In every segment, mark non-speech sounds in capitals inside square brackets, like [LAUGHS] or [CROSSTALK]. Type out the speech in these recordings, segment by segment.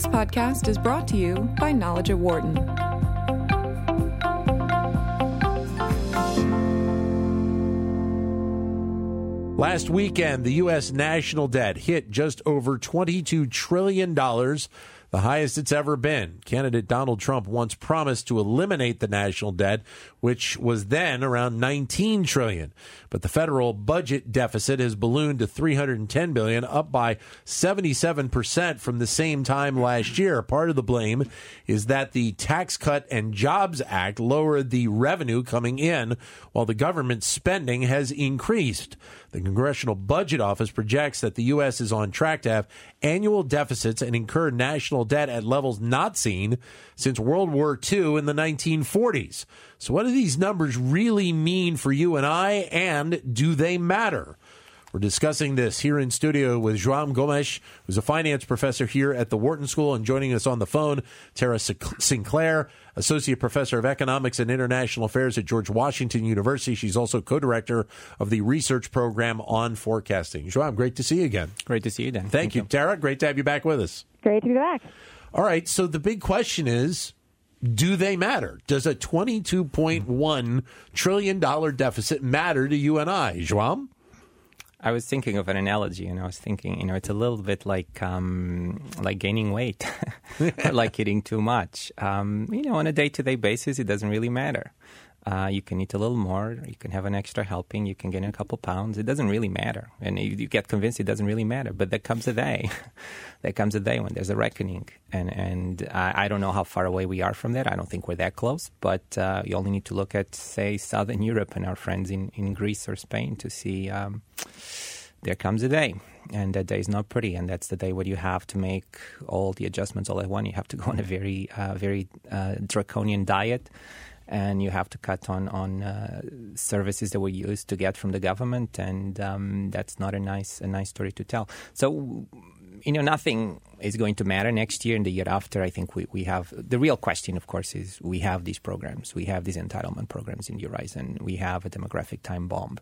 This podcast is brought to you by Knowledge at Wharton. Last weekend, the U.S. national debt hit just over $22 trillion the highest it's ever been. Candidate Donald Trump once promised to eliminate the national debt, which was then around 19 trillion. But the federal budget deficit has ballooned to 310 billion, up by 77% from the same time last year. Part of the blame is that the Tax Cut and Jobs Act lowered the revenue coming in while the government spending has increased. The Congressional Budget Office projects that the U.S. is on track to have annual deficits and incur national debt at levels not seen since World War II in the 1940s. So, what do these numbers really mean for you and I, and do they matter? We're discussing this here in studio with João Gomes, who's a finance professor here at the Wharton School, and joining us on the phone, Tara Sinclair, associate professor of economics and international affairs at George Washington University. She's also co-director of the research program on forecasting. Joam, great to see you again. Great to see you, Dan. Thank, Thank you. you, Tara. Great to have you back with us. Great to be back. All right. So the big question is do they matter? Does a $22.1 trillion deficit matter to you and I, João? I was thinking of an analogy, and I was thinking, you know, it's a little bit like um, like gaining weight, [LAUGHS] like eating too much. Um, you know, on a day to day basis, it doesn't really matter. Uh, you can eat a little more. You can have an extra helping. You can gain a couple pounds. It doesn't really matter. And you, you get convinced it doesn't really matter. But there comes a day. [LAUGHS] there comes a day when there's a reckoning. And, and I, I, don't know how far away we are from that. I don't think we're that close. But uh, you only need to look at, say, Southern Europe and our friends in, in Greece or Spain to see um, there comes a day. And that day is not pretty. And that's the day where you have to make all the adjustments all at once. You have to go on a very, uh, very uh, draconian diet and you have to cut on on uh, services that we used to get from the government, and um, that's not a nice a nice story to tell. So. You know, nothing is going to matter next year and the year after. I think we, we have the real question, of course, is we have these programs, we have these entitlement programs in the horizon, we have a demographic time bomb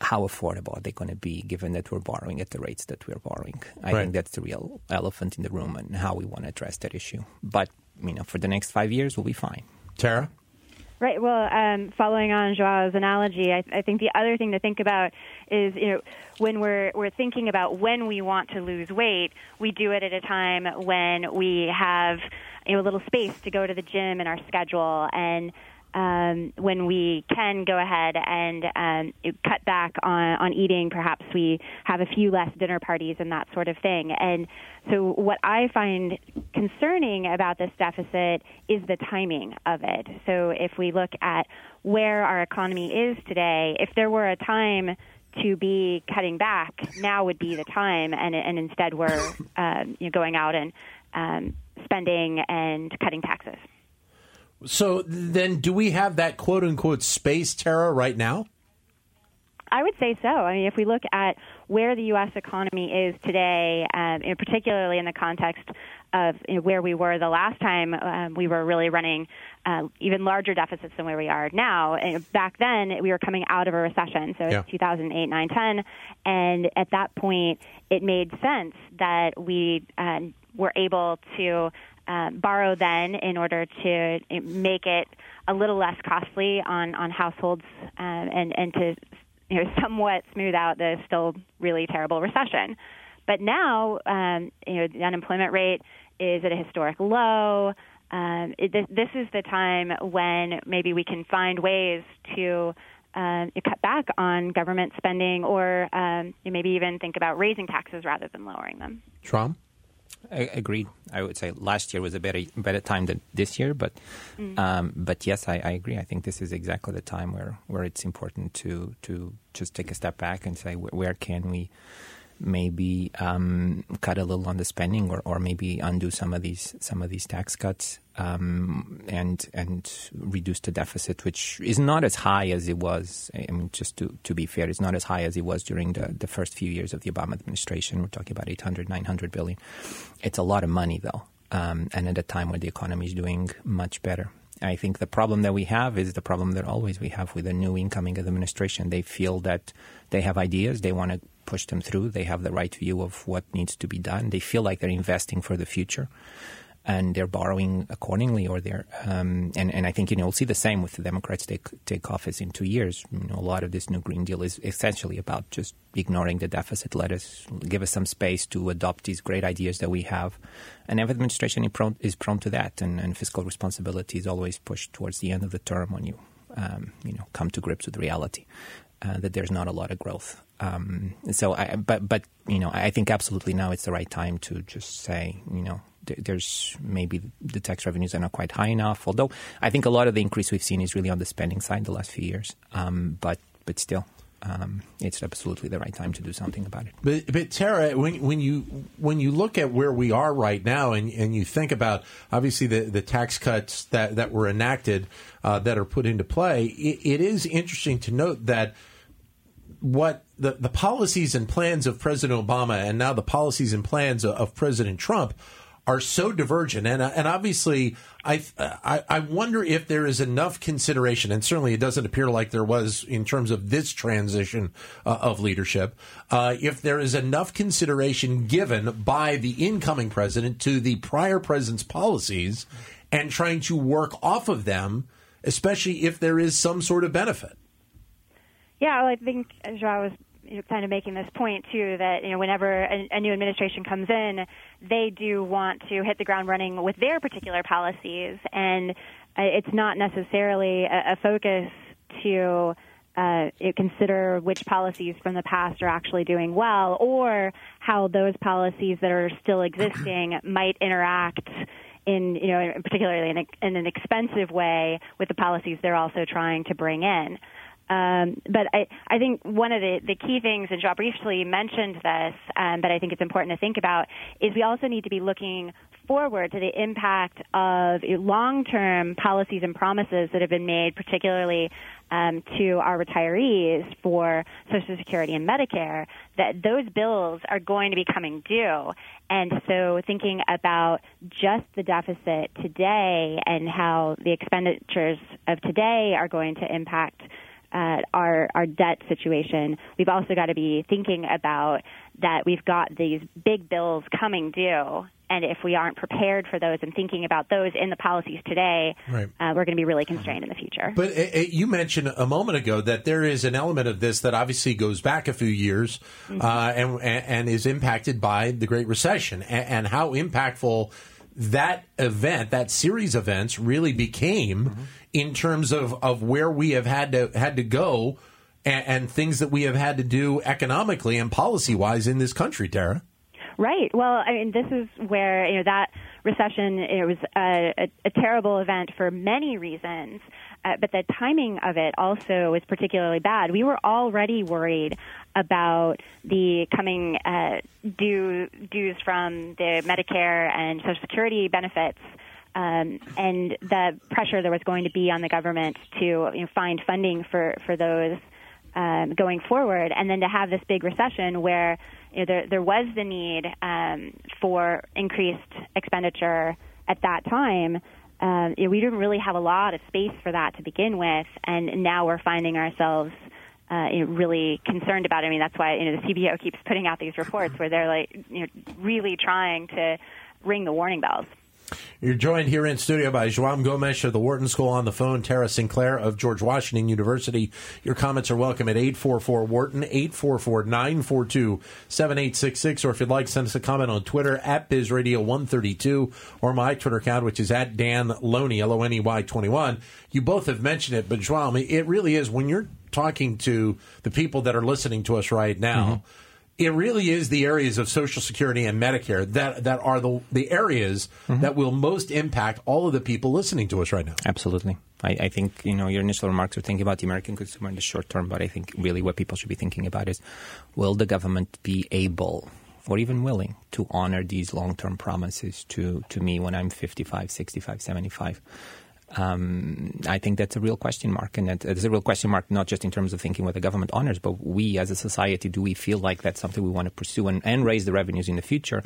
how affordable are they going to be given that we're borrowing at the rates that we're borrowing? I right. think that's the real elephant in the room and how we want to address that issue. But you know, for the next five years, we'll be fine. Tara? Right. Well, um, following on Joao's analogy, I, I, think the other thing to think about is, you know, when we're we're thinking about when we want to lose weight, we do it at a time when we have you know a little space to go to the gym in our schedule and um, when we can go ahead and um, cut back on, on eating, perhaps we have a few less dinner parties and that sort of thing. And so, what I find concerning about this deficit is the timing of it. So, if we look at where our economy is today, if there were a time to be cutting back, now would be the time, and, and instead we're um, you know, going out and um, spending and cutting taxes. So then, do we have that quote unquote space Tara right now? I would say so. I mean, if we look at where the U.S. economy is today, um, particularly in the context of you know, where we were the last time um, we were really running uh, even larger deficits than where we are now. And back then, we were coming out of a recession, so yeah. 2008, 9, 10, and at that point, it made sense that we uh, were able to uh, borrow then in order to make it a little less costly on on households uh, and and to you know [LAUGHS] somewhat smooth out the still really terrible recession. But now, um, you know, the unemployment rate is at a historic low. Um, it, this is the time when maybe we can find ways to uh, cut back on government spending, or um, maybe even think about raising taxes rather than lowering them. Trump. I agreed. I would say last year was a better better time than this year, but mm. um, but yes, I, I, agree. I think this is exactly the time where, where it's important to to just take a step back and say where, where can we maybe um, cut a little on the spending, or, or maybe undo some of these some of these tax cuts, um, and and reduce the deficit, which is not as high as it was. I mean, just to, to be fair, it's not as high as it was during the, the first few years of the Obama administration. We're talking about 800, 900 billion. It's a lot of money, though, um, and at a time where the economy is doing much better. I think the problem that we have is the problem that always we have with a new incoming administration. They feel that they have ideas, they want to push them through. They have the right view of what needs to be done. They feel like they're investing for the future and they're borrowing accordingly, or they're um, and and I think you know we'll see the same with the Democrats take take office in two years. You know, a lot of this new Green Deal is essentially about just ignoring the deficit. Let us give us some space to adopt these great ideas that we have, and every administration is prone, is prone to that. And, and fiscal responsibility is always pushed towards the end of the term when you um, you know come to grips with reality. Uh, that there's not a lot of growth. Um, so, I, but but you know, I think absolutely now it's the right time to just say, you know, there's maybe the tax revenues are not quite high enough. Although I think a lot of the increase we've seen is really on the spending side the last few years. Um, but but still, um, it's absolutely the right time to do something about it. But, but Tara, when, when you when you look at where we are right now, and, and you think about obviously the, the tax cuts that, that were enacted uh, that are put into play, it, it is interesting to note that what the, the policies and plans of President Obama and now the policies and plans of, of President Trump are so divergent, and and obviously, I, I, I wonder if there is enough consideration, and certainly it doesn't appear like there was in terms of this transition uh, of leadership. Uh, if there is enough consideration given by the incoming president to the prior president's policies, and trying to work off of them, especially if there is some sort of benefit. Yeah, well, I think Joao was kind of making this point too that you know whenever a, a, new administration comes in, they do want to hit the ground running with their particular policies, and uh, it's not necessarily a, a focus to uh, consider which policies from the past are actually doing well, or how those policies that are still existing might interact in you know particularly in, a, in an expensive way with the policies they're also trying to bring in. Um, but I, I think one of the, the key things, and Joao briefly mentioned this, um, but I think it's important to think about, is we also need to be looking forward to the impact of long-term policies and promises that have been made, particularly um, to our retirees for Social Security and Medicare, that those bills are going to be coming due. And so thinking about just the deficit today and how the expenditures of today are going to impact at our our debt situation, we've also got to be thinking about that we've got these big bills coming due, and if we aren't prepared for those and thinking about those in the policies today, right. uh, we're going to be really constrained in the future. But uh, uh, you mentioned a moment ago that there is an element of this that obviously goes back a few years mm-hmm. uh, and and is impacted by the Great Recession and, and how impactful that event, that series of events, really became. Mm-hmm in terms of, of where we have had to had to go and, and things that we have had to do economically and policy wise in this country, Tara. Right. Well, I mean, this is where you know that recession. It was a, a, a terrible event for many reasons, uh, but the timing of it also was particularly bad. We were already worried about the coming uh, due, dues from the Medicare and Social Security benefits um, and the pressure there was going to be on the government to you know, find funding for for those um, going forward, and then to have this big recession where you know, there there was the need um, for increased expenditure at that time. Um, you know, we didn't really have a lot of space for that to begin with, and now we're finding ourselves uh, really concerned about it. I mean, that's why you know the CBO keeps putting out these reports where they're like, you know, really trying to ring the warning bells. You're joined here in studio by Joao Gomes of the Wharton School on the phone, Tara Sinclair of George Washington University. Your comments are welcome at 844 Wharton, 844 942 7866. Or if you'd like, send us a comment on Twitter at BizRadio132 or my Twitter account, which is at Dan Loney, L O N E Y 21. You both have mentioned it, but Joao, it really is when you're talking to the people that are listening to us right now. Mm-hmm it really is the areas of Social Security and Medicare that that are the the areas mm-hmm. that will most impact all of the people listening to us right now. Absolutely. I, I, think you know your initial remarks are thinking about the American consumer in the short term, but I think really what people should be thinking about is will the government be able or even willing to honor these long term promises to, to me when I'm 55, 65, 75? Um, I think that's a real question mark, and it's a real question mark not just in terms of thinking what the government honors, but we as a society, do we feel like that's something we want to pursue and, and raise the revenues in the future,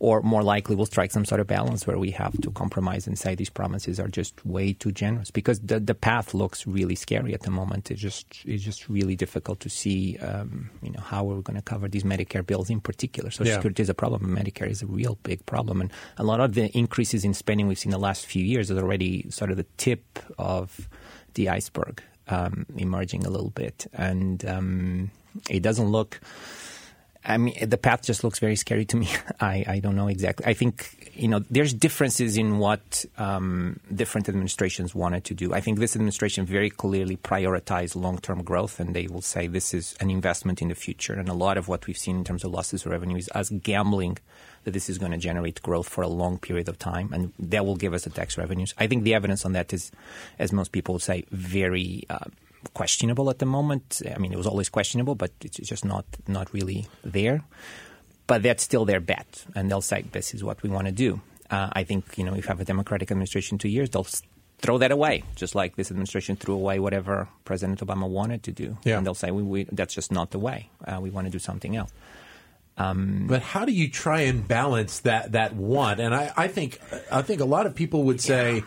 or more likely we'll strike some sort of balance where we have to compromise and say these promises are just way too generous because the the path looks really scary at the moment. It's just it's just really difficult to see um, you know how we're going to cover these Medicare bills in particular. Social Yeah. Security is a problem. and Medicare is a real big problem, and a lot of the increases in spending we've seen the last few years is already sort of the tip of the iceberg um, emerging a little bit, and um, it doesn't look. I mean, the path just looks very scary to me. [LAUGHS] I, I don't know exactly. I think, you know, there's differences in what um, different administrations wanted to do. I think this administration very clearly prioritized long term growth, and they will say this is an investment in the future. And a lot of what we've seen in terms of losses of revenue is us gambling that this is going to generate growth for a long period of time, and that will give us the tax revenues. I think the evidence on that is, as most people would say, very. Uh, questionable at the moment. I mean, it was always questionable, but it's just not not really there. But that's still their bet, and they'll say this is what we want to do. Uh, I think you know if you have a Democratic administration in two years, they'll throw that away, just like this administration threw away whatever President Obama wanted to do, Yeah. and they'll say we, we, that's just not the way. Uh, we want to do something else. But how do you try and balance that that want? And I, I think I think a lot of people would say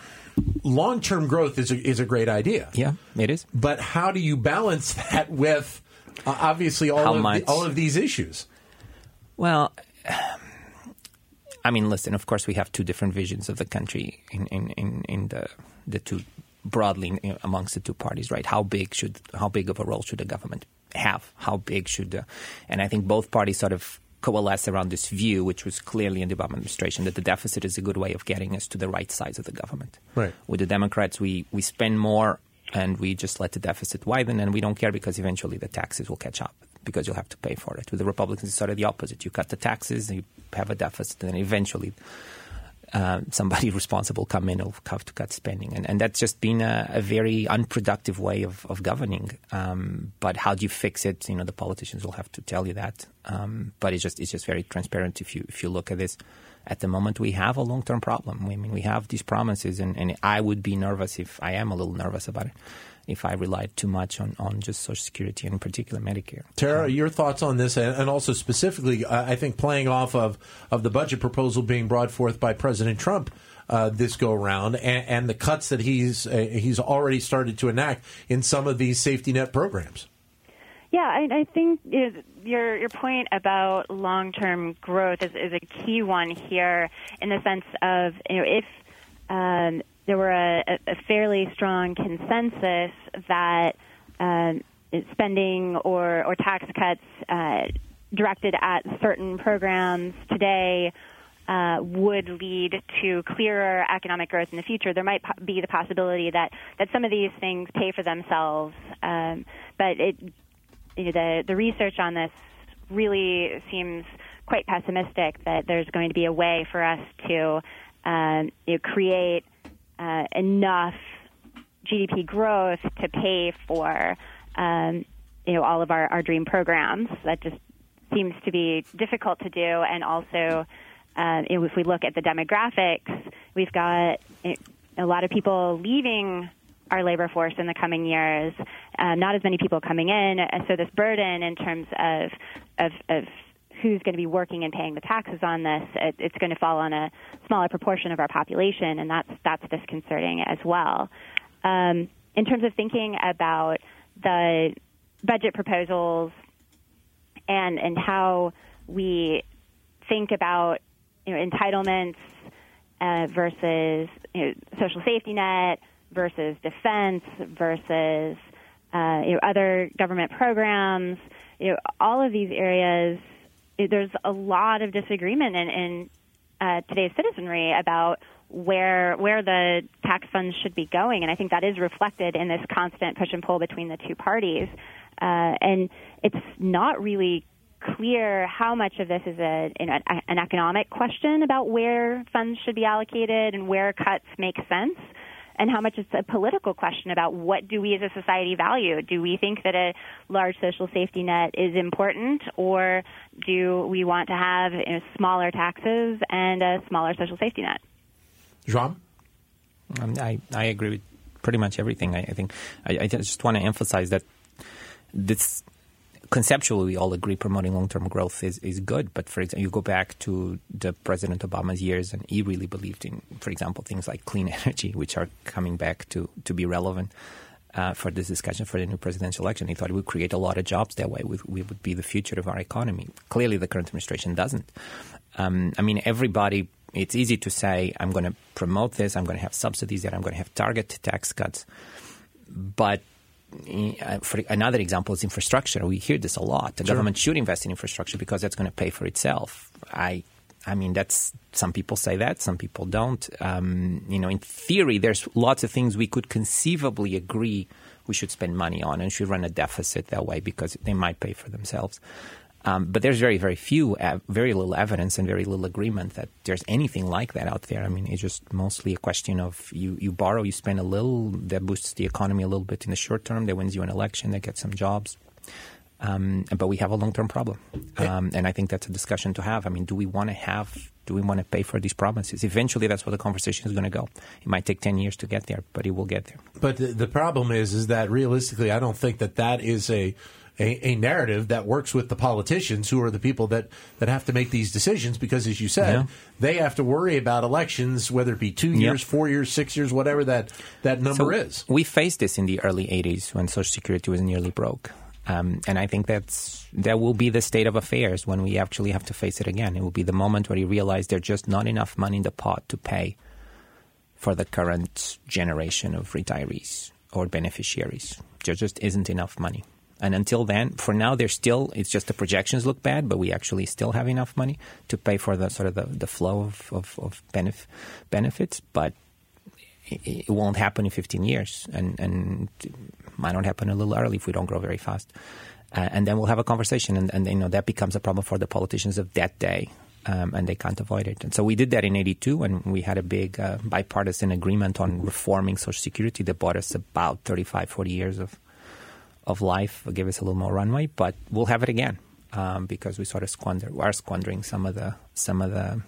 long term growth is a, is a great idea. Yeah, it is. But how do you balance [LAUGHS] that with uh, obviously all of the, all of these issues? Well, [SIGHS] I mean, listen. Of course, we have two different visions of the country in in, in, in the the two broadly amongst the two parties, right? How big should how big of a role should the government have? How big should the, and I think both parties sort of coalesce around this view, which was clearly in the Obama administration, that the deficit is a good way of getting us to the right size of the government. Right. With the Democrats, we we spend more and we just let the deficit widen, and we don't care because eventually the taxes will catch up because you'll have to pay for it. With the Republicans, it's sort of the opposite. You cut the taxes, you have a deficit, and then eventually uh, somebody [LAUGHS] responsible come in will have to cut spending. And, and that's just been a, a very unproductive way of, of governing. Um, but how do you fix it? You know, the politicians will have to tell you that. Um, but it's just it's just very transparent if you if you look at this. At the moment, we have a long term problem. I mean, we have these promises, and, and I would be nervous if I am a little nervous about it if I relied too much on, on just Social Security and in particular Medicare. Tara, your thoughts on this, and, and also specifically, I think playing off of, of the budget proposal being brought forth by President Trump uh, this go around, and, and the cuts that he's uh, he's already started to enact in some of these safety net programs. Yeah, I, I think you know, your your point about long term growth is, is a key one here, in the sense of you know if um, there were a, a fairly strong consensus that um, spending or or tax cuts uh, directed at certain programs today. Uh, would lead to clearer economic growth in the future. There might po- be the possibility that, that some of these things pay for themselves, um, but it you know, the the research on this really seems quite pessimistic that there's going to be a way for us to um, you know, create uh, enough GDP growth to pay for um, you know all of our, our dream programs. That just seems to be difficult to do, and also uh, if we look at the demographics, we've got a lot of people leaving our labor force in the coming years. Uh, not as many people coming in, so this burden in terms of of, of who's going to be working and paying the taxes on this, it, it's going to fall on a smaller proportion of our population, and that's that's disconcerting as well. Um, in terms of thinking about the budget proposals and and how we think about you know entitlements uh, versus you know, social safety net versus defense versus uh, you know, other government programs. You know, all of these areas, there's a lot of disagreement in, in uh, today's citizenry about where where the tax funds should be going, and I think that is reflected in this constant push and pull between the two parties. Uh, and it's not really clear how much of this is a, know, an economic question about where funds should be allocated and where cuts make sense and how much it's a political question about what do we as a society value? Do we think that a large social safety net is important, or do we want to have you know, smaller taxes and a smaller social safety net? João? Um, I, I agree with pretty much everything. I, I think I, I just want to emphasize that this conceptually we all agree promoting long-term growth is, is good. But for example, you go back to the President Obama's years, and he really believed in, for example, things like clean [LAUGHS] energy, which are coming back to to be relevant. Uh, for this discussion for the new presidential election. He thought it would create a lot of jobs that way. We, would be the future of our economy. Clearly, the current administration doesn't. Um, I mean, everybody, it's easy to say, I'm going to promote this, I'm going to have subsidies there, I'm going to have target tax cuts. But for another example is infrastructure. We hear this a lot. The sure. government should invest in infrastructure because that's going to pay for itself. I I mean, that's some people say that, some people don't. Um, you know, in theory, there's lots of things we could conceivably agree we should spend money on and should run a deficit that way because they might pay for themselves. Um, but there's very, very few, uh, very little evidence and very little agreement that there's anything like that out there. I mean, it's just mostly a question of you, you borrow, you spend a little, that boosts the economy a little bit in the short term, that wins you an election, that gets some jobs. Um, but we have a long term problem. Um, and I think that's a discussion to have. I mean, do we want to have, do we want to pay for these promises? Eventually, that's where the conversation is going to go. It might take 10 years to get there, but it will get there. But the, the problem is, is that realistically, I don't think that that is a, a, a, narrative that works with the politicians who are the people that, that have to make these decisions because as you said yeah. they have to worry about elections whether it be two years four years six years whatever that, that number so is we faced this in the early 80s when social security was nearly broke um, and I think that's that will be the state of affairs when we actually have to face it again. It will be the moment where you realize there's just not enough money in the pot to pay for the current generation of retirees or beneficiaries. There just isn't enough money. And until then, for now, there's still, it's just the projections look bad, but we actually still have enough money to pay for the sort of the, the flow of, of, of benef- benefits. But it, it won't happen in 15 years. And, and might not happen a little early if we don't grow very fast. Uh, and then we'll have a conversation, and, and, you know that becomes a problem for the politicians of that day, um, and they can't avoid it. And so we did that in '82, and we had a big uh, bipartisan agreement on reforming Social Security that bought us about 35, 40 years of of life, gave us a little more runway. But we'll have it again um, because we sort of squander, are squandering some of the some of the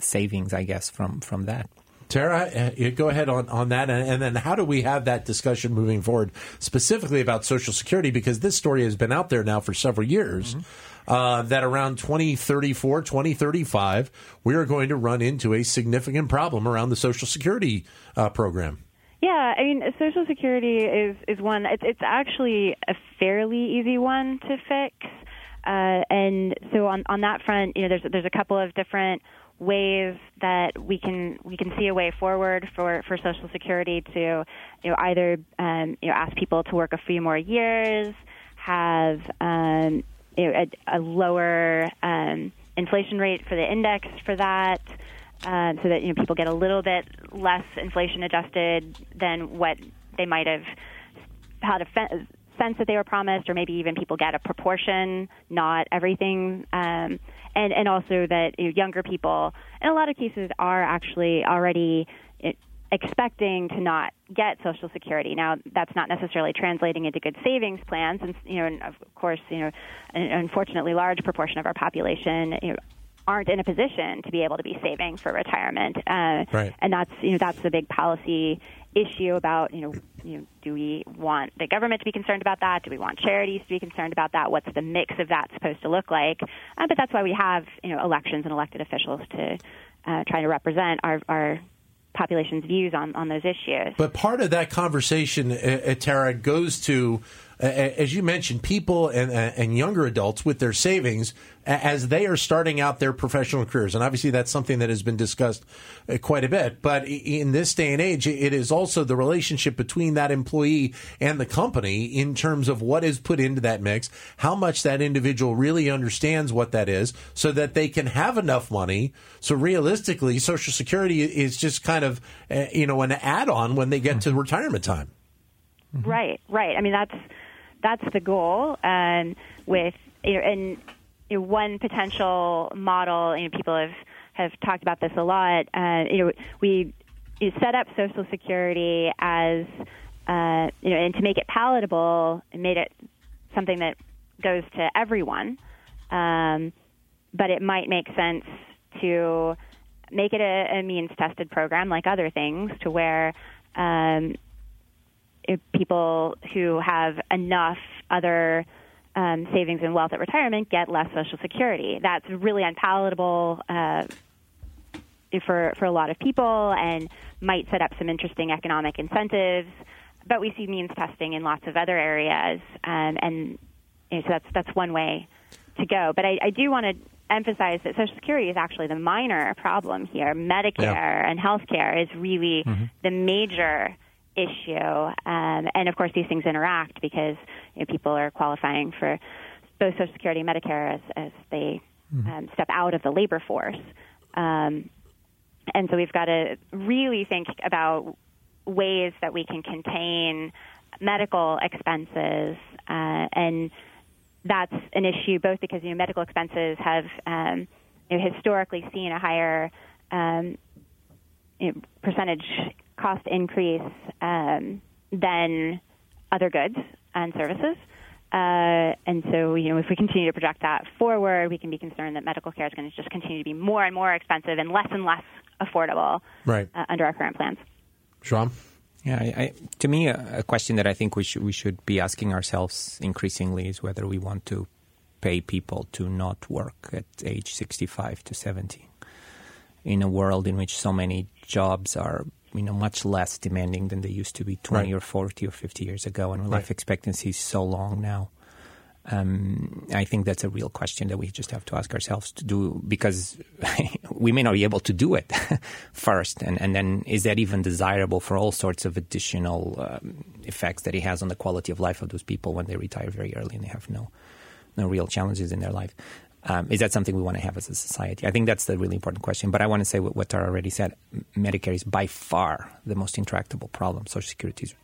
savings, I guess, from from that. Tara, uh, go ahead on, on that. And, and, then how do we have that discussion moving forward, specifically about Social Security? Because this story has been out there now for several years. Mm-hmm. Uh, that around 2034, 2035, we are going to run into a significant problem around the Social Security uh, program. Yeah, I mean, Social Security is is one. It's, it's actually a fairly easy one to fix, uh, and so on on that front, you know, there's there's a couple of different ways that we can we can see a way forward for, for Social Security to you know either um, you know ask people to work a few more years, have um, you know, a, a lower um, inflation rate for the index for that, uh, so that you know people get a little bit less inflation adjusted than what they might have had a fe- sense that they were promised, or maybe even people get a proportion, not everything. Um, and and also that you know, younger people, in a lot of cases, are actually already expecting to not get Social Security. Now, that's not necessarily translating into good savings plans, and you know, and of course, you know, an unfortunately large proportion of our population, you know, aren't in a position to be able to be saving for retirement. Uh, right. And that's you know that's the big policy issue about you know you know do we want the government to be concerned about that? Do we want charities to be concerned about that? What's the mix of that supposed to look like? Uh, but that's why we have you know elections and elected officials to uh, try to represent our our population's views on, on those issues. But part of that conversation, uh, Tara, goes to as you mentioned, people and, and younger adults with their savings as they are starting out their professional careers. And obviously, that's something that has been discussed uh, quite a bit. But in this day and age, it is also the relationship between that employee and the company in terms of what is put into that mix, how much that individual really understands what that is, so that they can have enough money. So realistically, Social Security is just kind of, uh, you know, an add on when they get to retirement time. Right, right. I mean, that's that's the goal. With and you know, one potential model, you know, people have have talked about this a lot. Uh, you know, we you set up Social Security as uh, you know, and to make it palatable, and made it something that goes to everyone. Um, but it might make sense to make it a, a means tested program like other things to where um, people who have enough other um, savings and wealth at retirement get less Social Security. That's really unpalatable uh, for for a lot of people, and might set up some interesting economic incentives. But we see means testing in lots of other areas, um, and you know, so that's that's one way to go. But I, I do want to emphasize that Social Security is actually the minor problem here. Medicare yeah. and healthcare is really mm-hmm. the major issue. Um, and of course, these things interact because you know, people are qualifying for both Social Security and Medicare as, as they mm-hmm. um, step out of the labor force. Um, and so we've got to really think about ways that we can contain medical expenses uh, and that's an issue both because you know medical expenses have um, you know, historically seen a higher um, you know, percentage cost increase um, than other goods and services. Uh, and so, you know, if we continue to project that forward, we can be concerned that medical care is going to just continue to be more and more expensive and less and less affordable right. uh, under our current plans. Shahram? Yeah, I, I, to me, a, a, question that I think we should we should be asking ourselves increasingly is whether we want to pay people to not work at age 65 to 70 in a world in which so many jobs are you know much less demanding than they used to be 20 right. or 40 or 50 years ago and right. life expectancy is so long now um, I think that's a real question that we just have to ask ourselves to do because [LAUGHS] we may not be able to do it [LAUGHS] first. And, and then is that even desirable for all sorts of additional um, effects that it has on the quality of life of those people when they retire very early and they have no, no real challenges in their life? Um, is that something we want to have as a society? I think that's the really important question. But I want to say what, what Tara already said. Medicare is by far the most intractable problem. Social Security is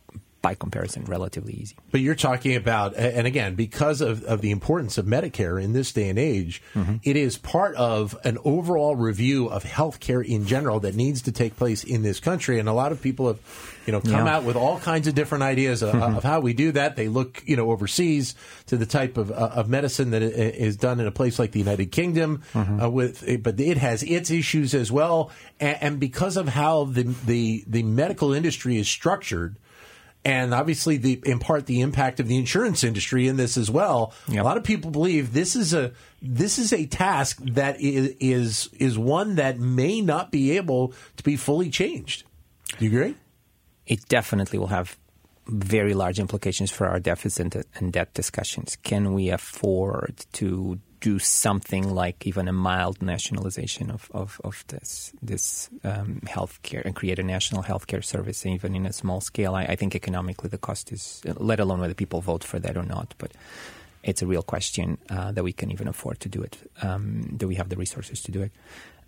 by comparison, relatively easy. But you're talking about, and again, because of, of the importance of Medicare in this day and age, mm-hmm. it is part of an overall review of healthcare in general that needs to take place in this country. And a lot of people have, you know, come yeah. out with all kinds of different ideas of, of, how we do that. They look, you know, overseas to the type of, uh, of medicine that is done in a place like the United Kingdom, mm-hmm. uh, with, but it has its issues as well. And, and because of how the, the, the medical industry is structured, and obviously the in part the impact of the insurance industry in this as well. Yep. A lot of people believe this is a this is a task that is is is one that may not be able to be fully changed. Do you agree? It definitely will have very large implications for our deficit and debt discussions. Can we afford to do something like even a mild nationalization of, of, of this this um, healthcare and create a national healthcare service even in a small scale. I, I, think economically the cost is, let alone whether people vote for that or not, but it's a real question uh, that we can even afford to do it. Um, do we have the resources to do it?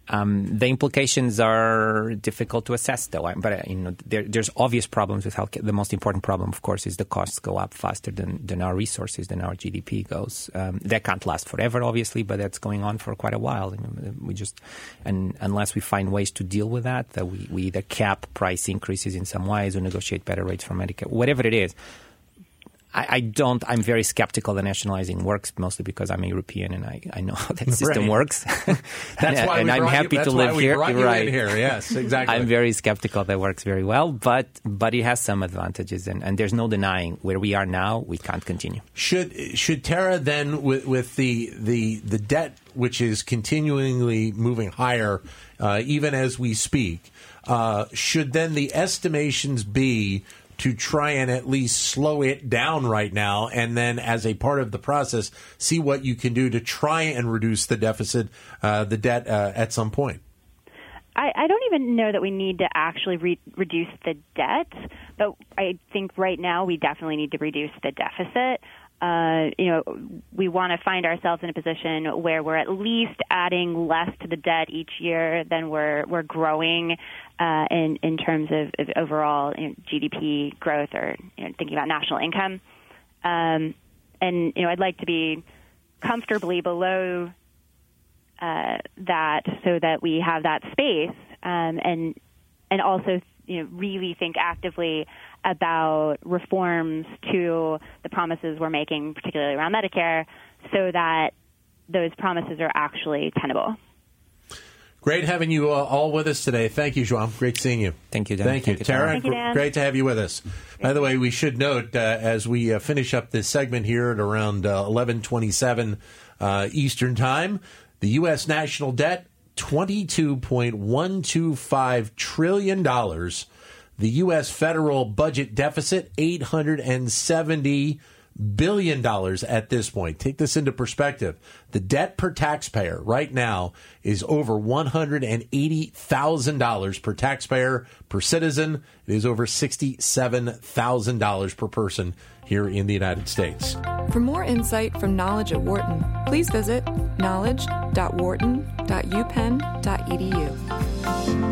Um, the implications are difficult to assess, though. But uh, you know, there, there's obvious problems with healthcare. The most important problem, of course, is the costs go up faster than, than our resources, than our GDP goes. Um, that can't last forever, obviously, but that's going on for quite a while. We just, and unless we find ways to deal with that, that we, we either cap price increases in some ways or negotiate better rates for Medicare, whatever it is I, I, don't. I'm very skeptical that nationalizing works, mostly because I'm a European and I, I know [LAUGHS] how that system right. works. [LAUGHS] that's and, [LAUGHS] why and I'm happy you, to live here. right here, yes, exactly. I'm very skeptical that works very well, but but it has some advantages, and, and there's no denying where we are now. We can't continue. Should should Tara then with with the the the debt which is continually moving higher, uh, even as we speak, uh, should then the estimations be to try and at least slow it down right now, and then as a part of the process, see what you can do to try and reduce the deficit, uh, the debt uh, at some point? I, I, don't even know that we need to actually re- reduce the debt, but I think right now we definitely need to reduce the deficit uh, you know, we want to find ourselves in a position where we're at least adding less to the debt each year than we're we're growing uh, in in terms of, of overall you know, GDP growth or you know, thinking about national income. Um, and you know, I'd like to be comfortably below uh, that so that we have that space um, and and also you know really think actively about reforms to the promises we're making, particularly around Medicare, so that those promises are actually tenable. Great having you uh, all with us today. Thank you, João. Great seeing you. Thank you, Dan. Thank you, Thank you, Tara. Thank you, Dan. Great to have you with us. By the way, we should note uh, as we uh, finish up this segment here at around uh, eleven twenty-seven uh, Eastern Time, the U.S. national debt twenty-two point one two five trillion dollars. The U.S. federal budget deficit eight hundred and seventy billion dollars at this point. Take this into perspective. The debt per taxpayer right now is over one hundred and eighty thousand dollars per taxpayer per citizen. It is over sixty-seven thousand dollars per person here in the United States. For more insight from Knowledge at Wharton, please visit knowledge.wharton.upenn.edu.